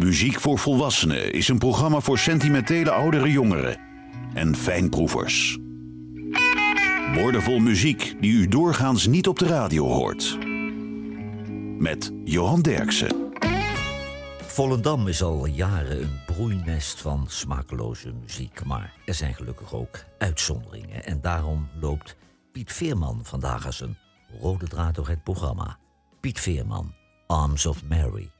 Muziek voor Volwassenen is een programma voor sentimentele oudere jongeren en fijnproevers. Woordenvol muziek die u doorgaans niet op de radio hoort. Met Johan Derksen. Volendam is al jaren een broeinest van smakeloze muziek. Maar er zijn gelukkig ook uitzonderingen. En daarom loopt Piet Veerman vandaag als een rode draad door het programma. Piet Veerman, Arms of Mary.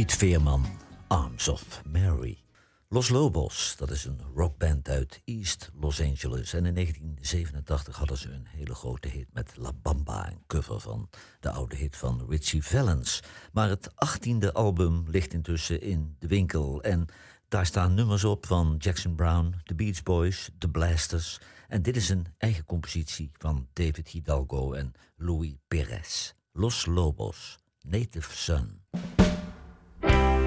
Piet Veerman, Arms of Mary. Los Lobos, dat is een rockband uit East Los Angeles. En in 1987 hadden ze een hele grote hit met La Bamba, een cover van de oude hit van Richie Valens. Maar het achttiende album ligt intussen in de winkel. En daar staan nummers op van Jackson Brown, The Beach Boys, The Blasters. En dit is een eigen compositie van David Hidalgo en Louis Perez. Los Lobos, Native Son. Thank you.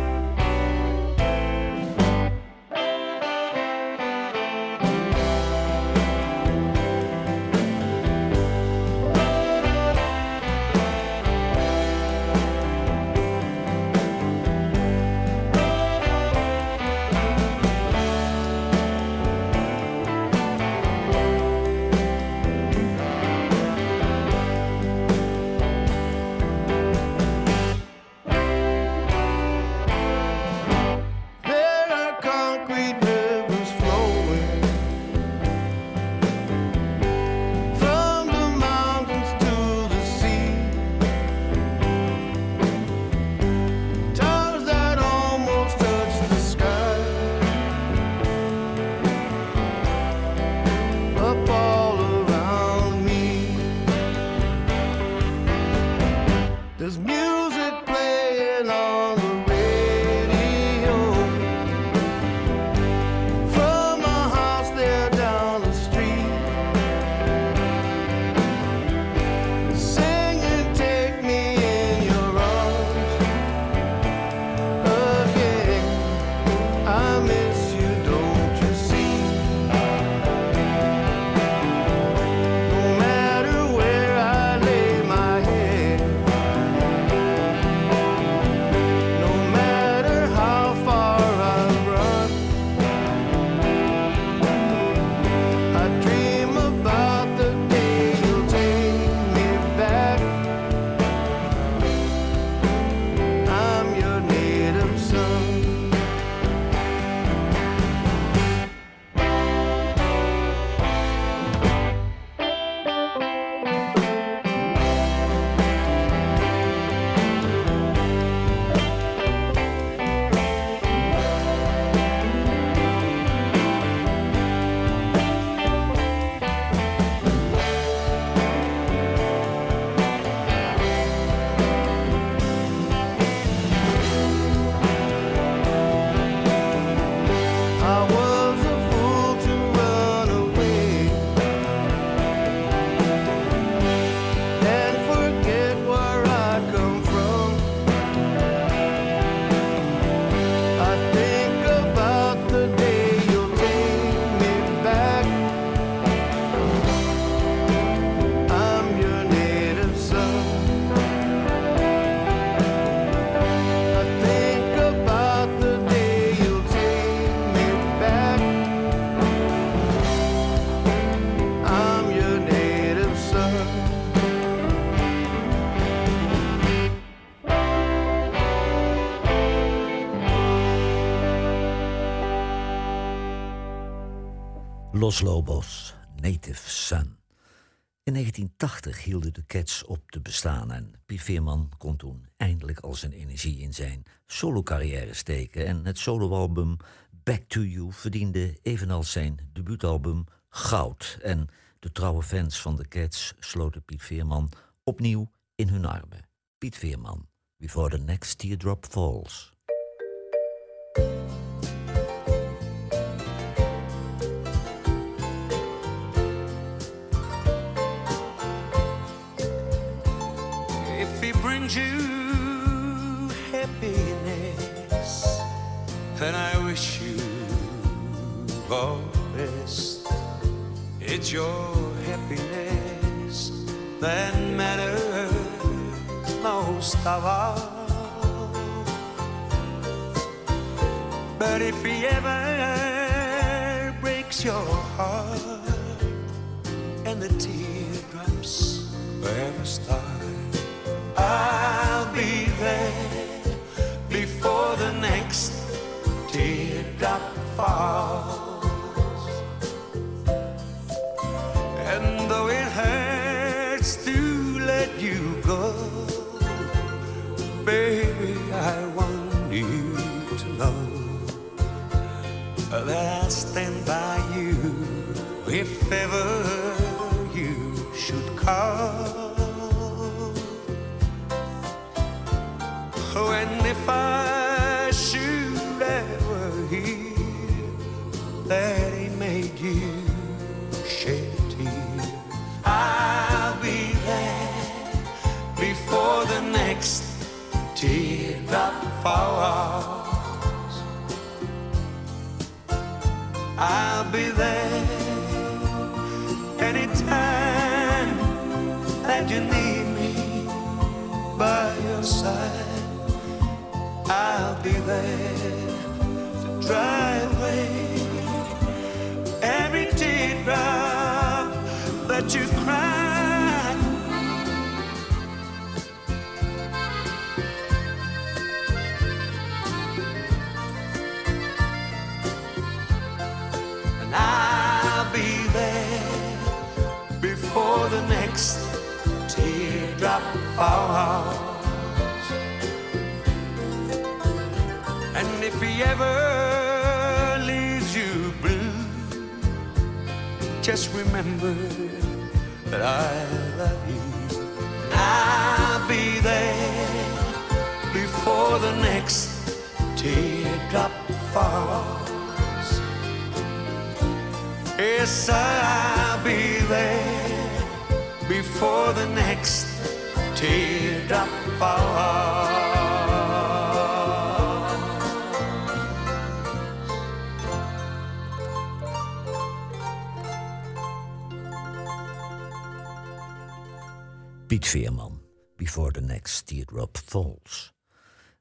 Los Lobos, Native Son. In 1980 hielden de Cats op te bestaan en Piet Veerman kon toen eindelijk al zijn energie in zijn solocarrière steken. En het soloalbum Back to You verdiende evenals zijn debuutalbum goud. En de trouwe fans van de Cats sloten Piet Veerman opnieuw in hun armen. Piet Veerman, Before the Next Teardrop Falls. Brings you happiness, and I wish you all best. It's your happiness that matters most of all. But if he ever breaks your heart and the teardrops ever start I'll be there before the next teardrop falls. And though it hurts to let you go, baby, I want you to know that I'll stand by you if ever if I should ever hear that he made you shed a tear, I'll be there before the next teardrop falls. I'll be there anytime that you need me by your side. I'll be there to dry away every teardrop that you cry. And I'll be there before the next teardrop falls. Just remember that I love you. And I'll be there before the next teardrop falls. Yes, I'll be there before the next teardrop falls. Veerman, Before the Next Teardrop Falls.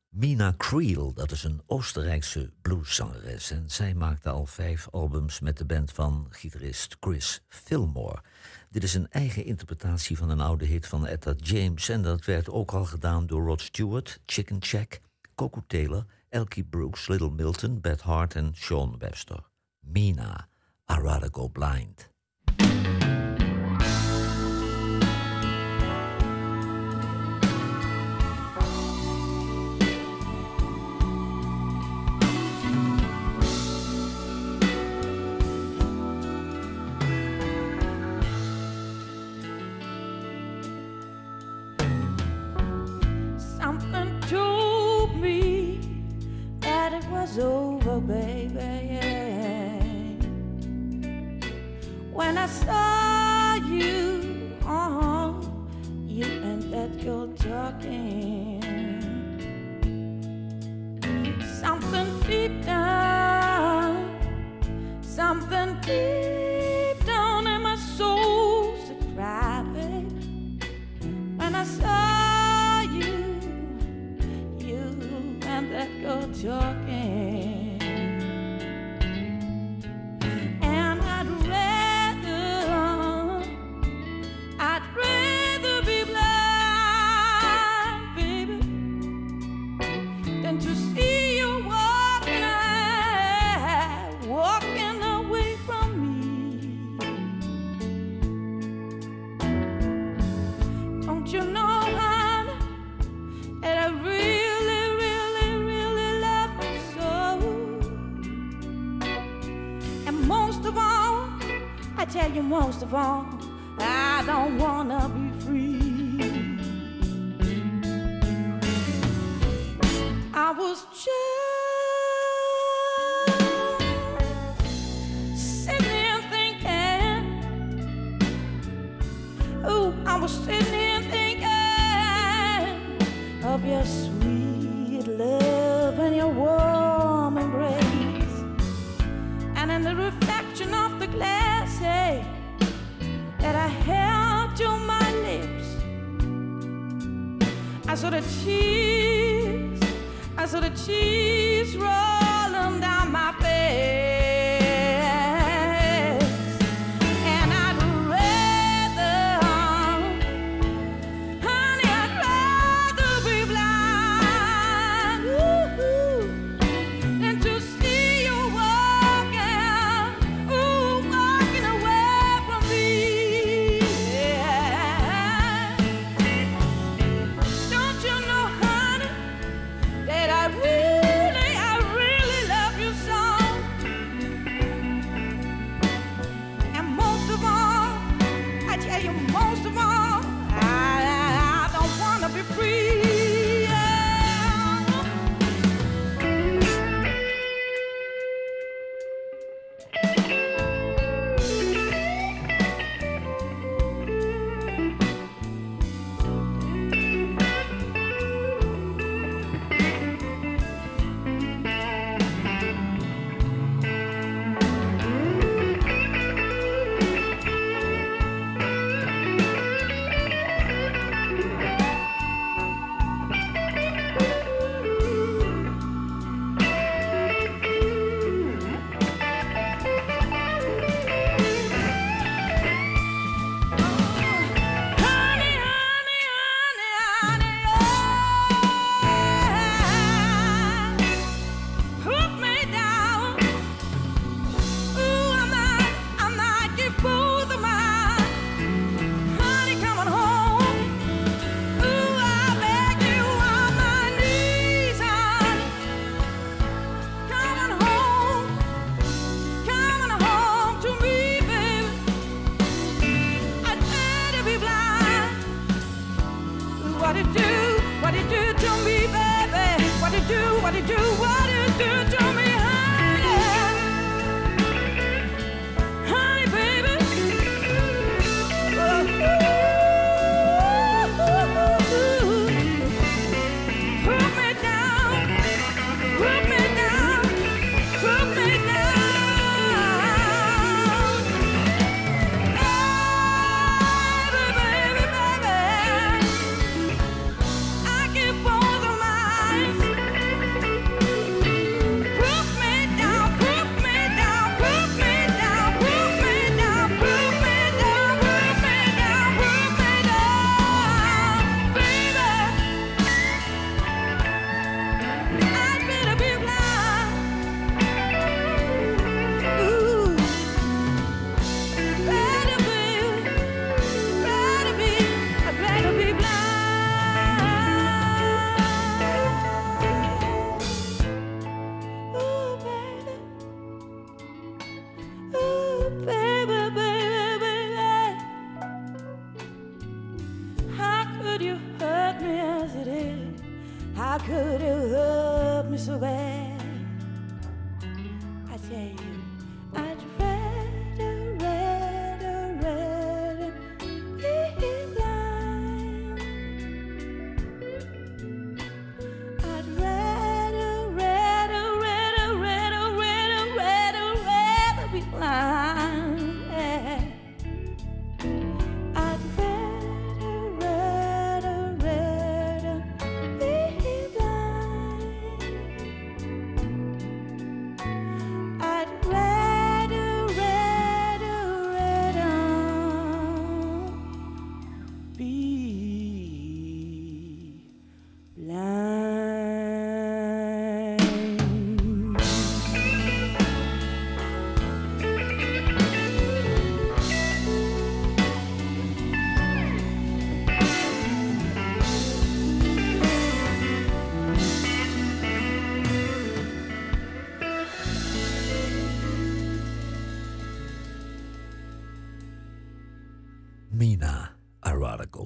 Mina Creel, dat is een Oostenrijkse blueszangeres. En zij maakte al vijf albums met de band van gitarist Chris Fillmore. Dit is een eigen interpretatie van een oude hit van Etta James. En dat werd ook al gedaan door Rod Stewart, Chicken Check, Coco Taylor, Elkie Brooks, Little Milton, Beth Hart en Sean Webster. Mina, I Rather Go Blind. stars. avant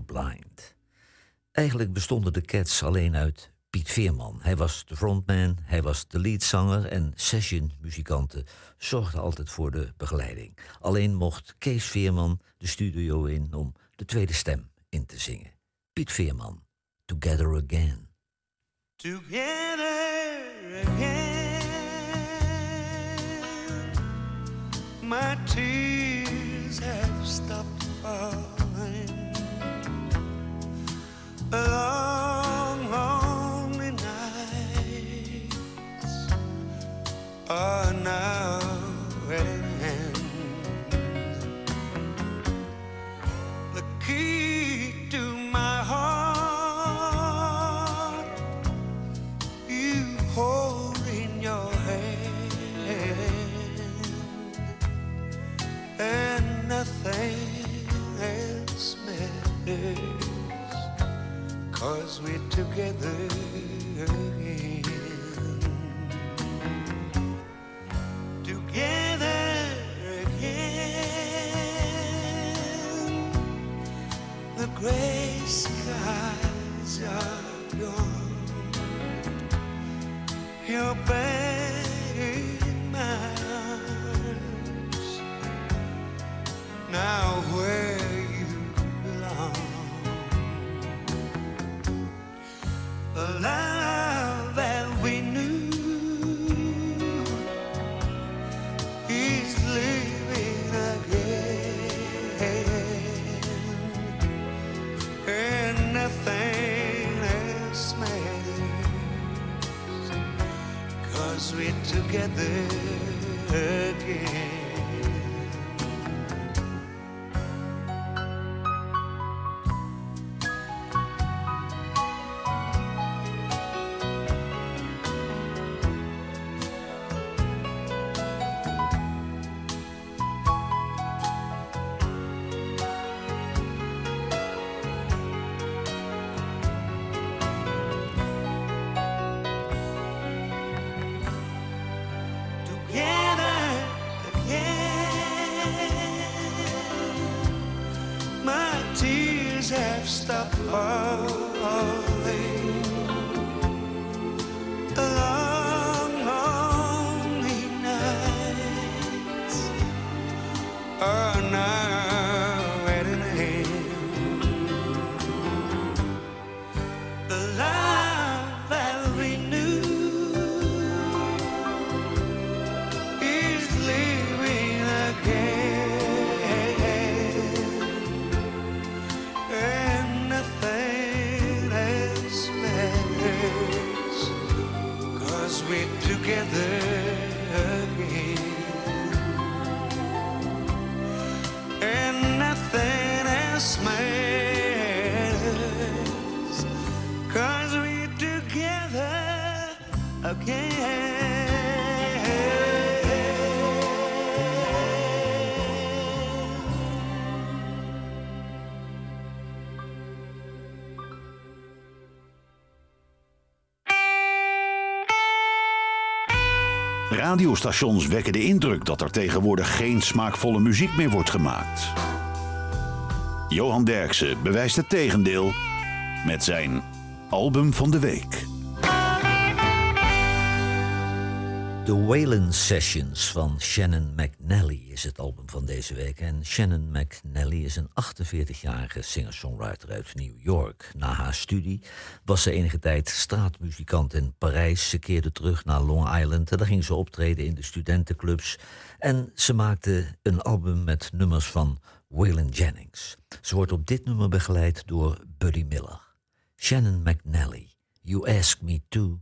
Blind. Eigenlijk bestonden de Cats alleen uit Piet Veerman. Hij was de frontman, hij was de leadzanger en sessionmuzikanten zorgden altijd voor de begeleiding. Alleen mocht Kees Veerman de studio in om de tweede stem in te zingen. Piet Veerman, Together Again. Together again, my tears have stopped falling. Long, lonely nights are now we're together again. Together again. The gray skies are gone. You're back Radiostations wekken de indruk dat er tegenwoordig geen smaakvolle muziek meer wordt gemaakt. Johan Derksen bewijst het tegendeel met zijn album van de week. The Whalen Sessions van Shannon McNally is het album van deze week. En Shannon McNally is een 48-jarige singer-songwriter uit New York. Na haar studie was ze enige tijd straatmuzikant in Parijs. Ze keerde terug naar Long Island en daar ging ze optreden in de studentenclubs. En ze maakte een album met nummers van Waylon Jennings. Ze wordt op dit nummer begeleid door Buddy Miller. Shannon McNally, You Ask Me To.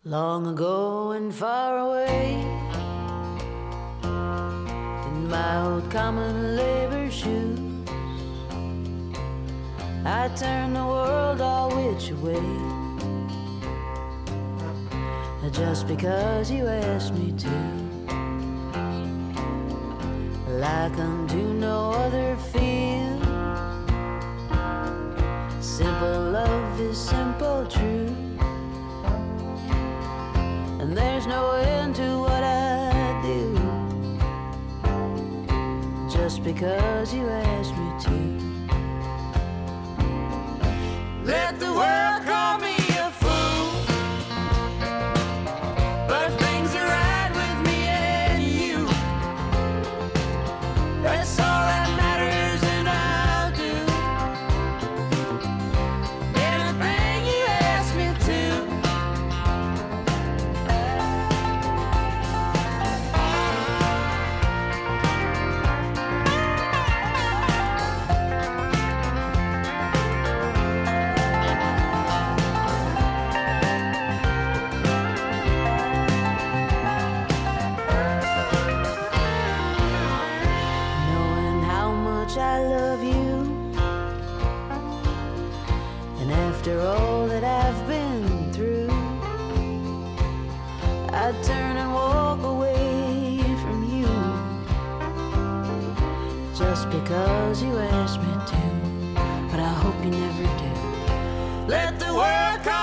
Long ago and far away, my old common labor shoes, I turn the world all which way. Just because you asked me to, like unto no other field. Simple love is simple truth. and there's no end to because you asked me to. Let the world Let the world call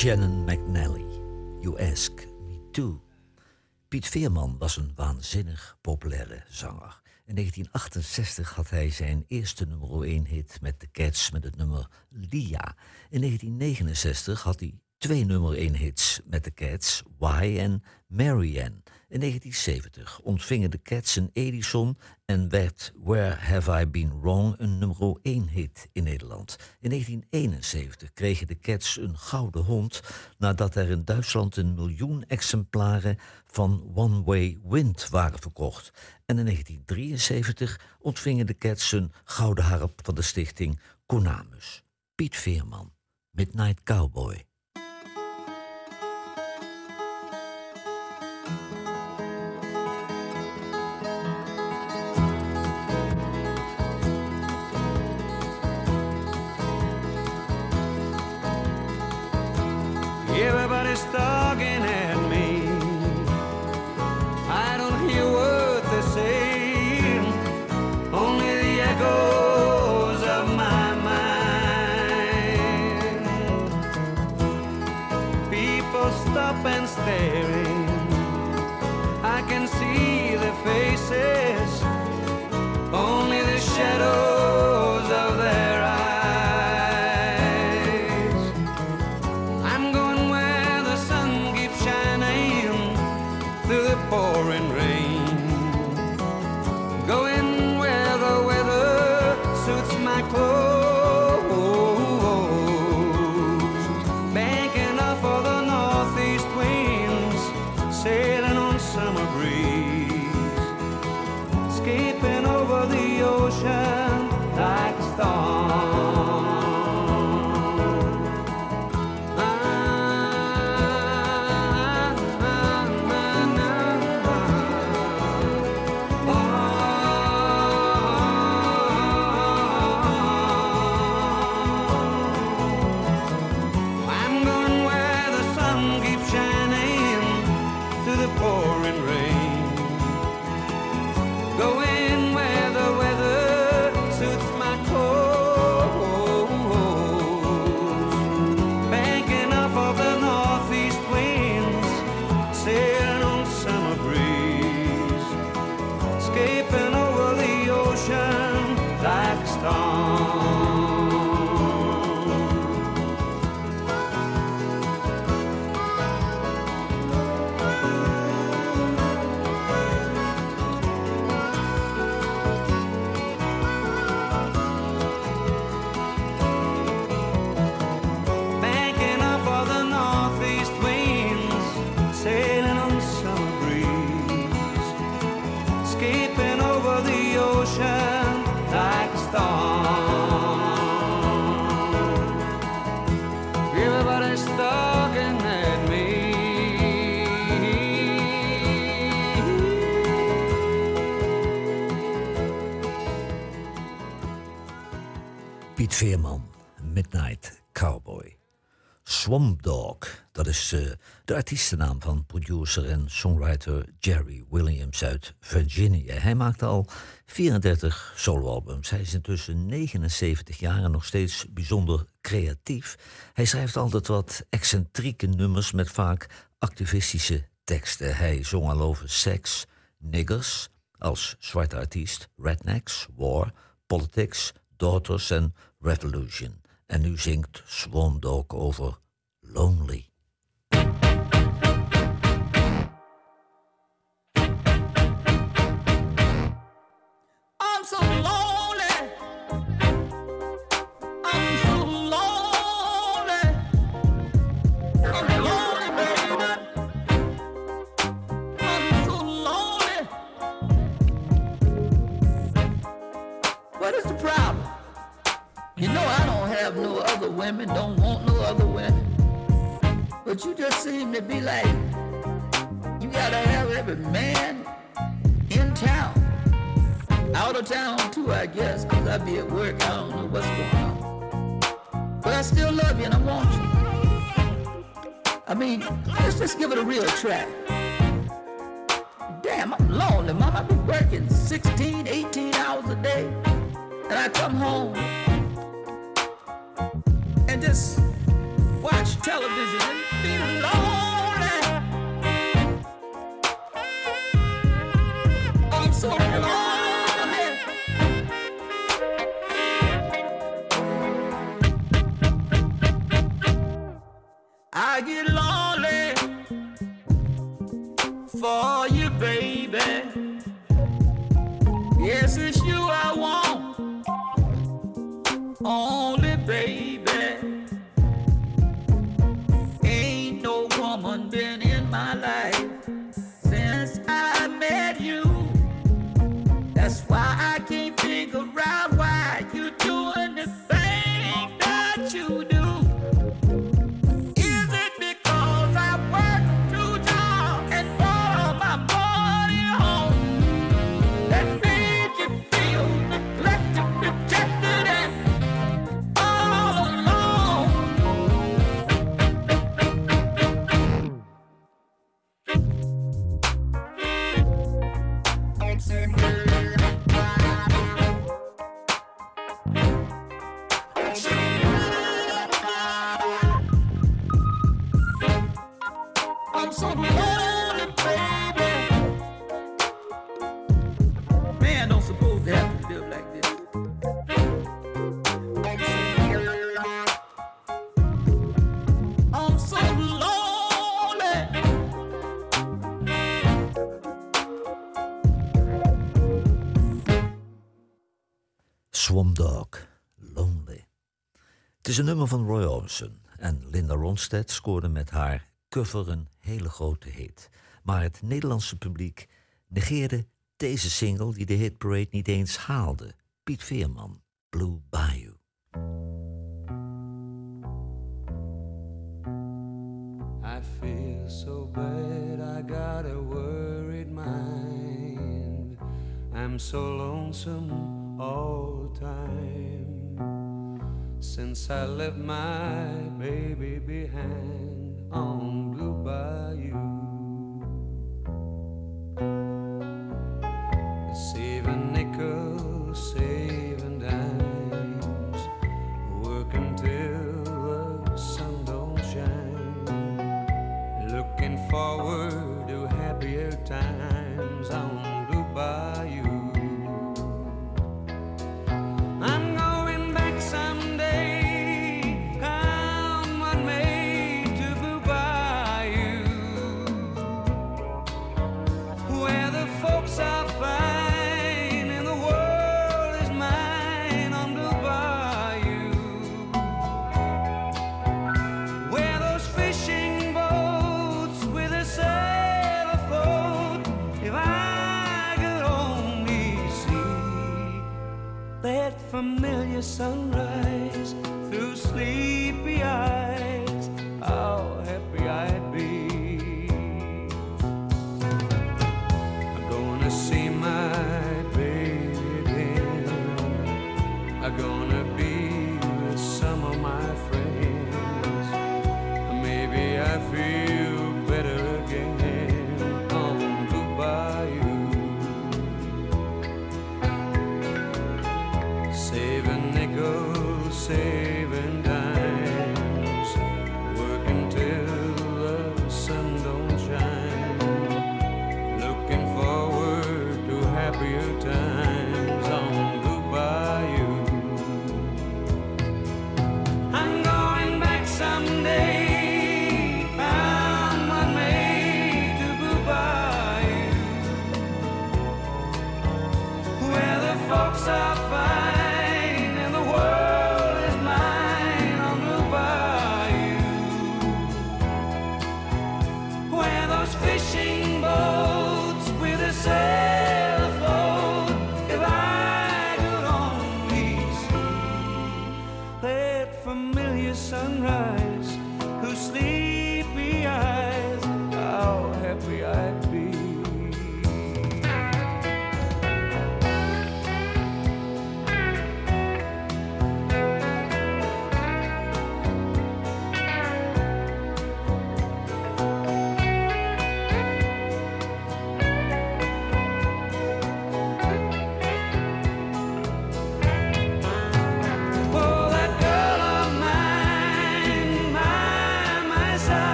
Shannon McNally, You Ask Me To. Piet Veerman was een waanzinnig populaire zanger. In 1968 had hij zijn eerste nummer 1 hit met de Cats met het nummer Lia. In 1969 had hij twee nummer 1 hits met de Cats, Why en Marianne. In 1970 ontvingen de Cats een Edison en werd Where Have I Been Wrong een nummer 1 hit in Nederland. In 1971 kregen de Cats een gouden hond nadat er in Duitsland een miljoen exemplaren van One Way Wind waren verkocht. En in 1973 ontvingen de Cats een gouden harp van de stichting Konamus. Piet Veerman, Midnight Cowboy. Veerman, Midnight Cowboy. Swamp Dog, dat is uh, de artiestennaam van producer en songwriter Jerry Williams uit Virginia. Hij maakt al 34 soloalbums. Hij is intussen 79 jaar en nog steeds bijzonder creatief. Hij schrijft altijd wat excentrieke nummers met vaak activistische teksten. Hij zong al over seks, niggers, als zwarte artiest, rednecks, war, politics, daughters en revolution. En nu zingt Swan Dog over Lonely. Other women, don't want no other women. But you just seem to be like, you gotta have every man in town. Out of town too, I guess, cause I be at work, I don't know what's going on. But I still love you and I want you. I mean, let's just give it a real try. Damn, I'm lonely, mom. I be working 16, 18 hours a day. And I come home watch television. answer. Een nummer van Roy Orbison en Linda Ronstadt scoorde met haar cover een hele grote hit. Maar het Nederlandse publiek negeerde deze single die de hitparade niet eens haalde. Piet Veerman, Blue Bayou. I feel so bad, I got a worried mind. I'm so lonesome all time. Since I left my baby behind on Blue Bayou. Saving nickels, saving dimes, working till the sun don't shine. Looking forward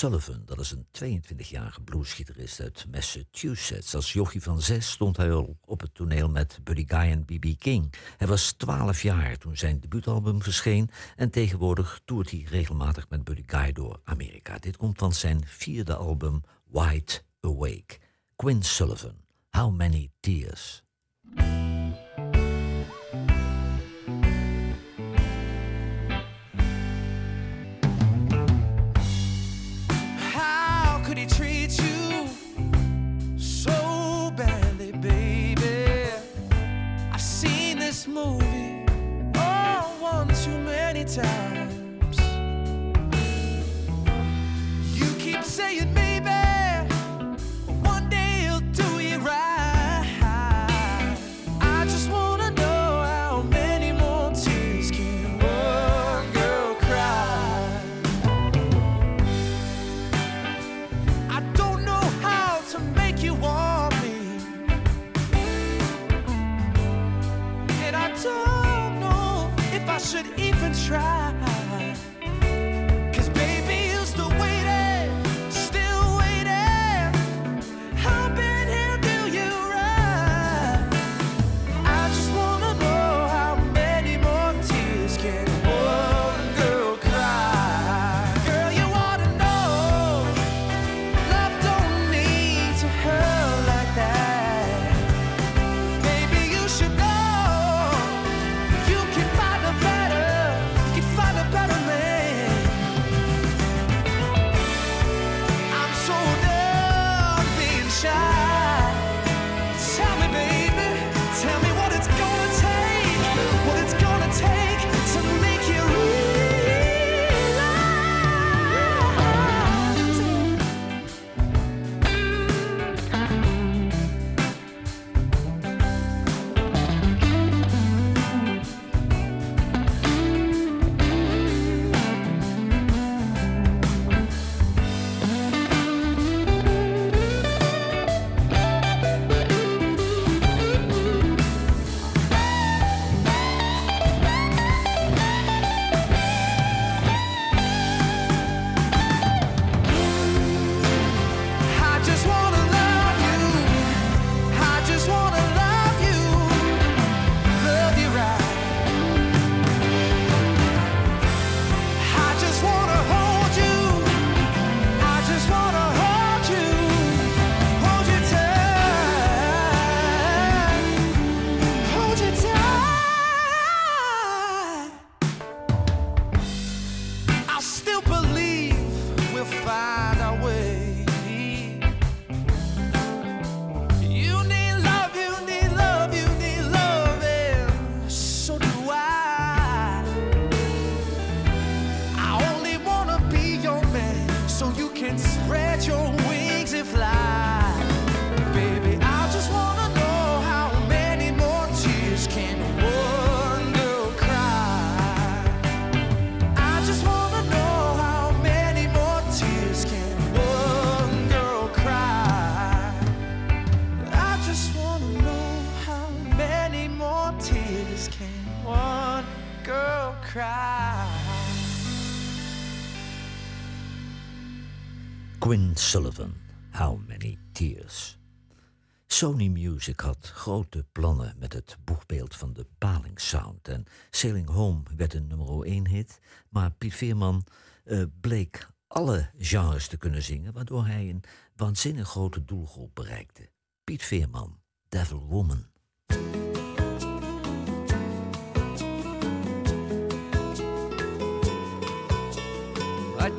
Sullivan, dat is een 22-jarige bluesgitarist uit Massachusetts. Als jochie van zes stond hij al op het toneel met Buddy Guy en B.B. King. Hij was 12 jaar toen zijn debuutalbum verscheen en tegenwoordig toert hij regelmatig met Buddy Guy door Amerika. Dit komt van zijn vierde album Wide Awake. Quinn Sullivan, How Many Tears? child Sullivan, How Many Tears. Sony Music had grote plannen met het boegbeeld van de Paling Sound. En Sailing Home werd een nummer 1 hit. Maar Piet Veerman eh, bleek alle genres te kunnen zingen, waardoor hij een waanzinnig grote doelgroep bereikte. Piet Veerman, Devil Woman. I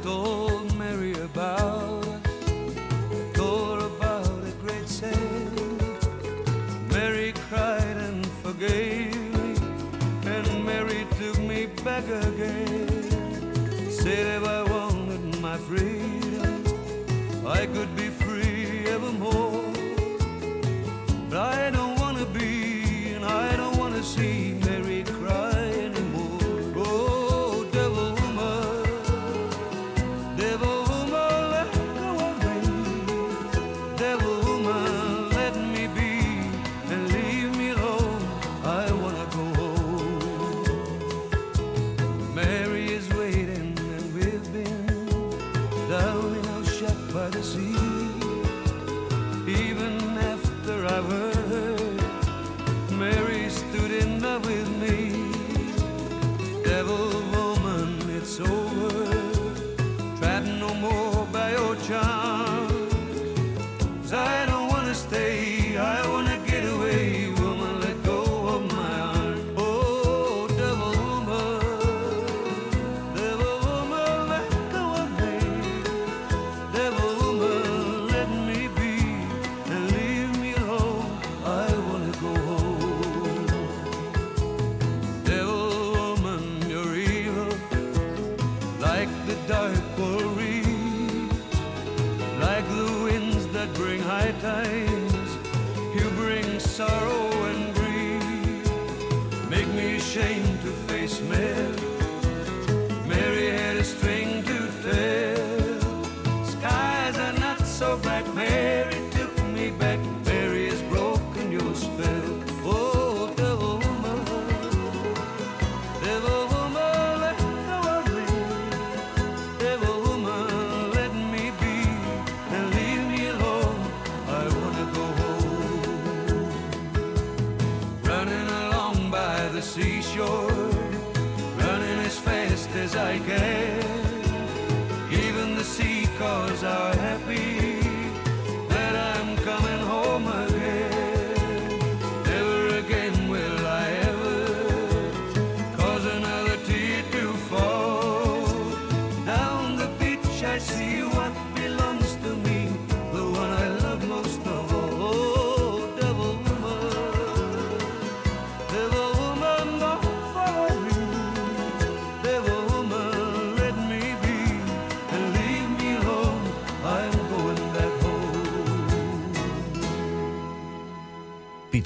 I a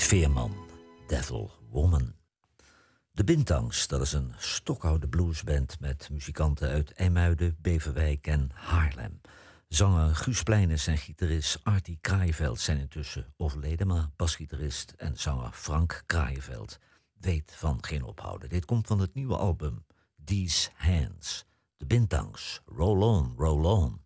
Veerman, Devil Woman. De Bintangs, dat is een stokoude bluesband met muzikanten uit IJmuiden, Beverwijk en Haarlem. Zanger Guus Pleines en gitarist Artie Kraaienveld zijn intussen overleden, maar basgitarist en zanger Frank Kraaienveld weet van geen ophouden. Dit komt van het nieuwe album These Hands. De Bintangs, Roll On, Roll On.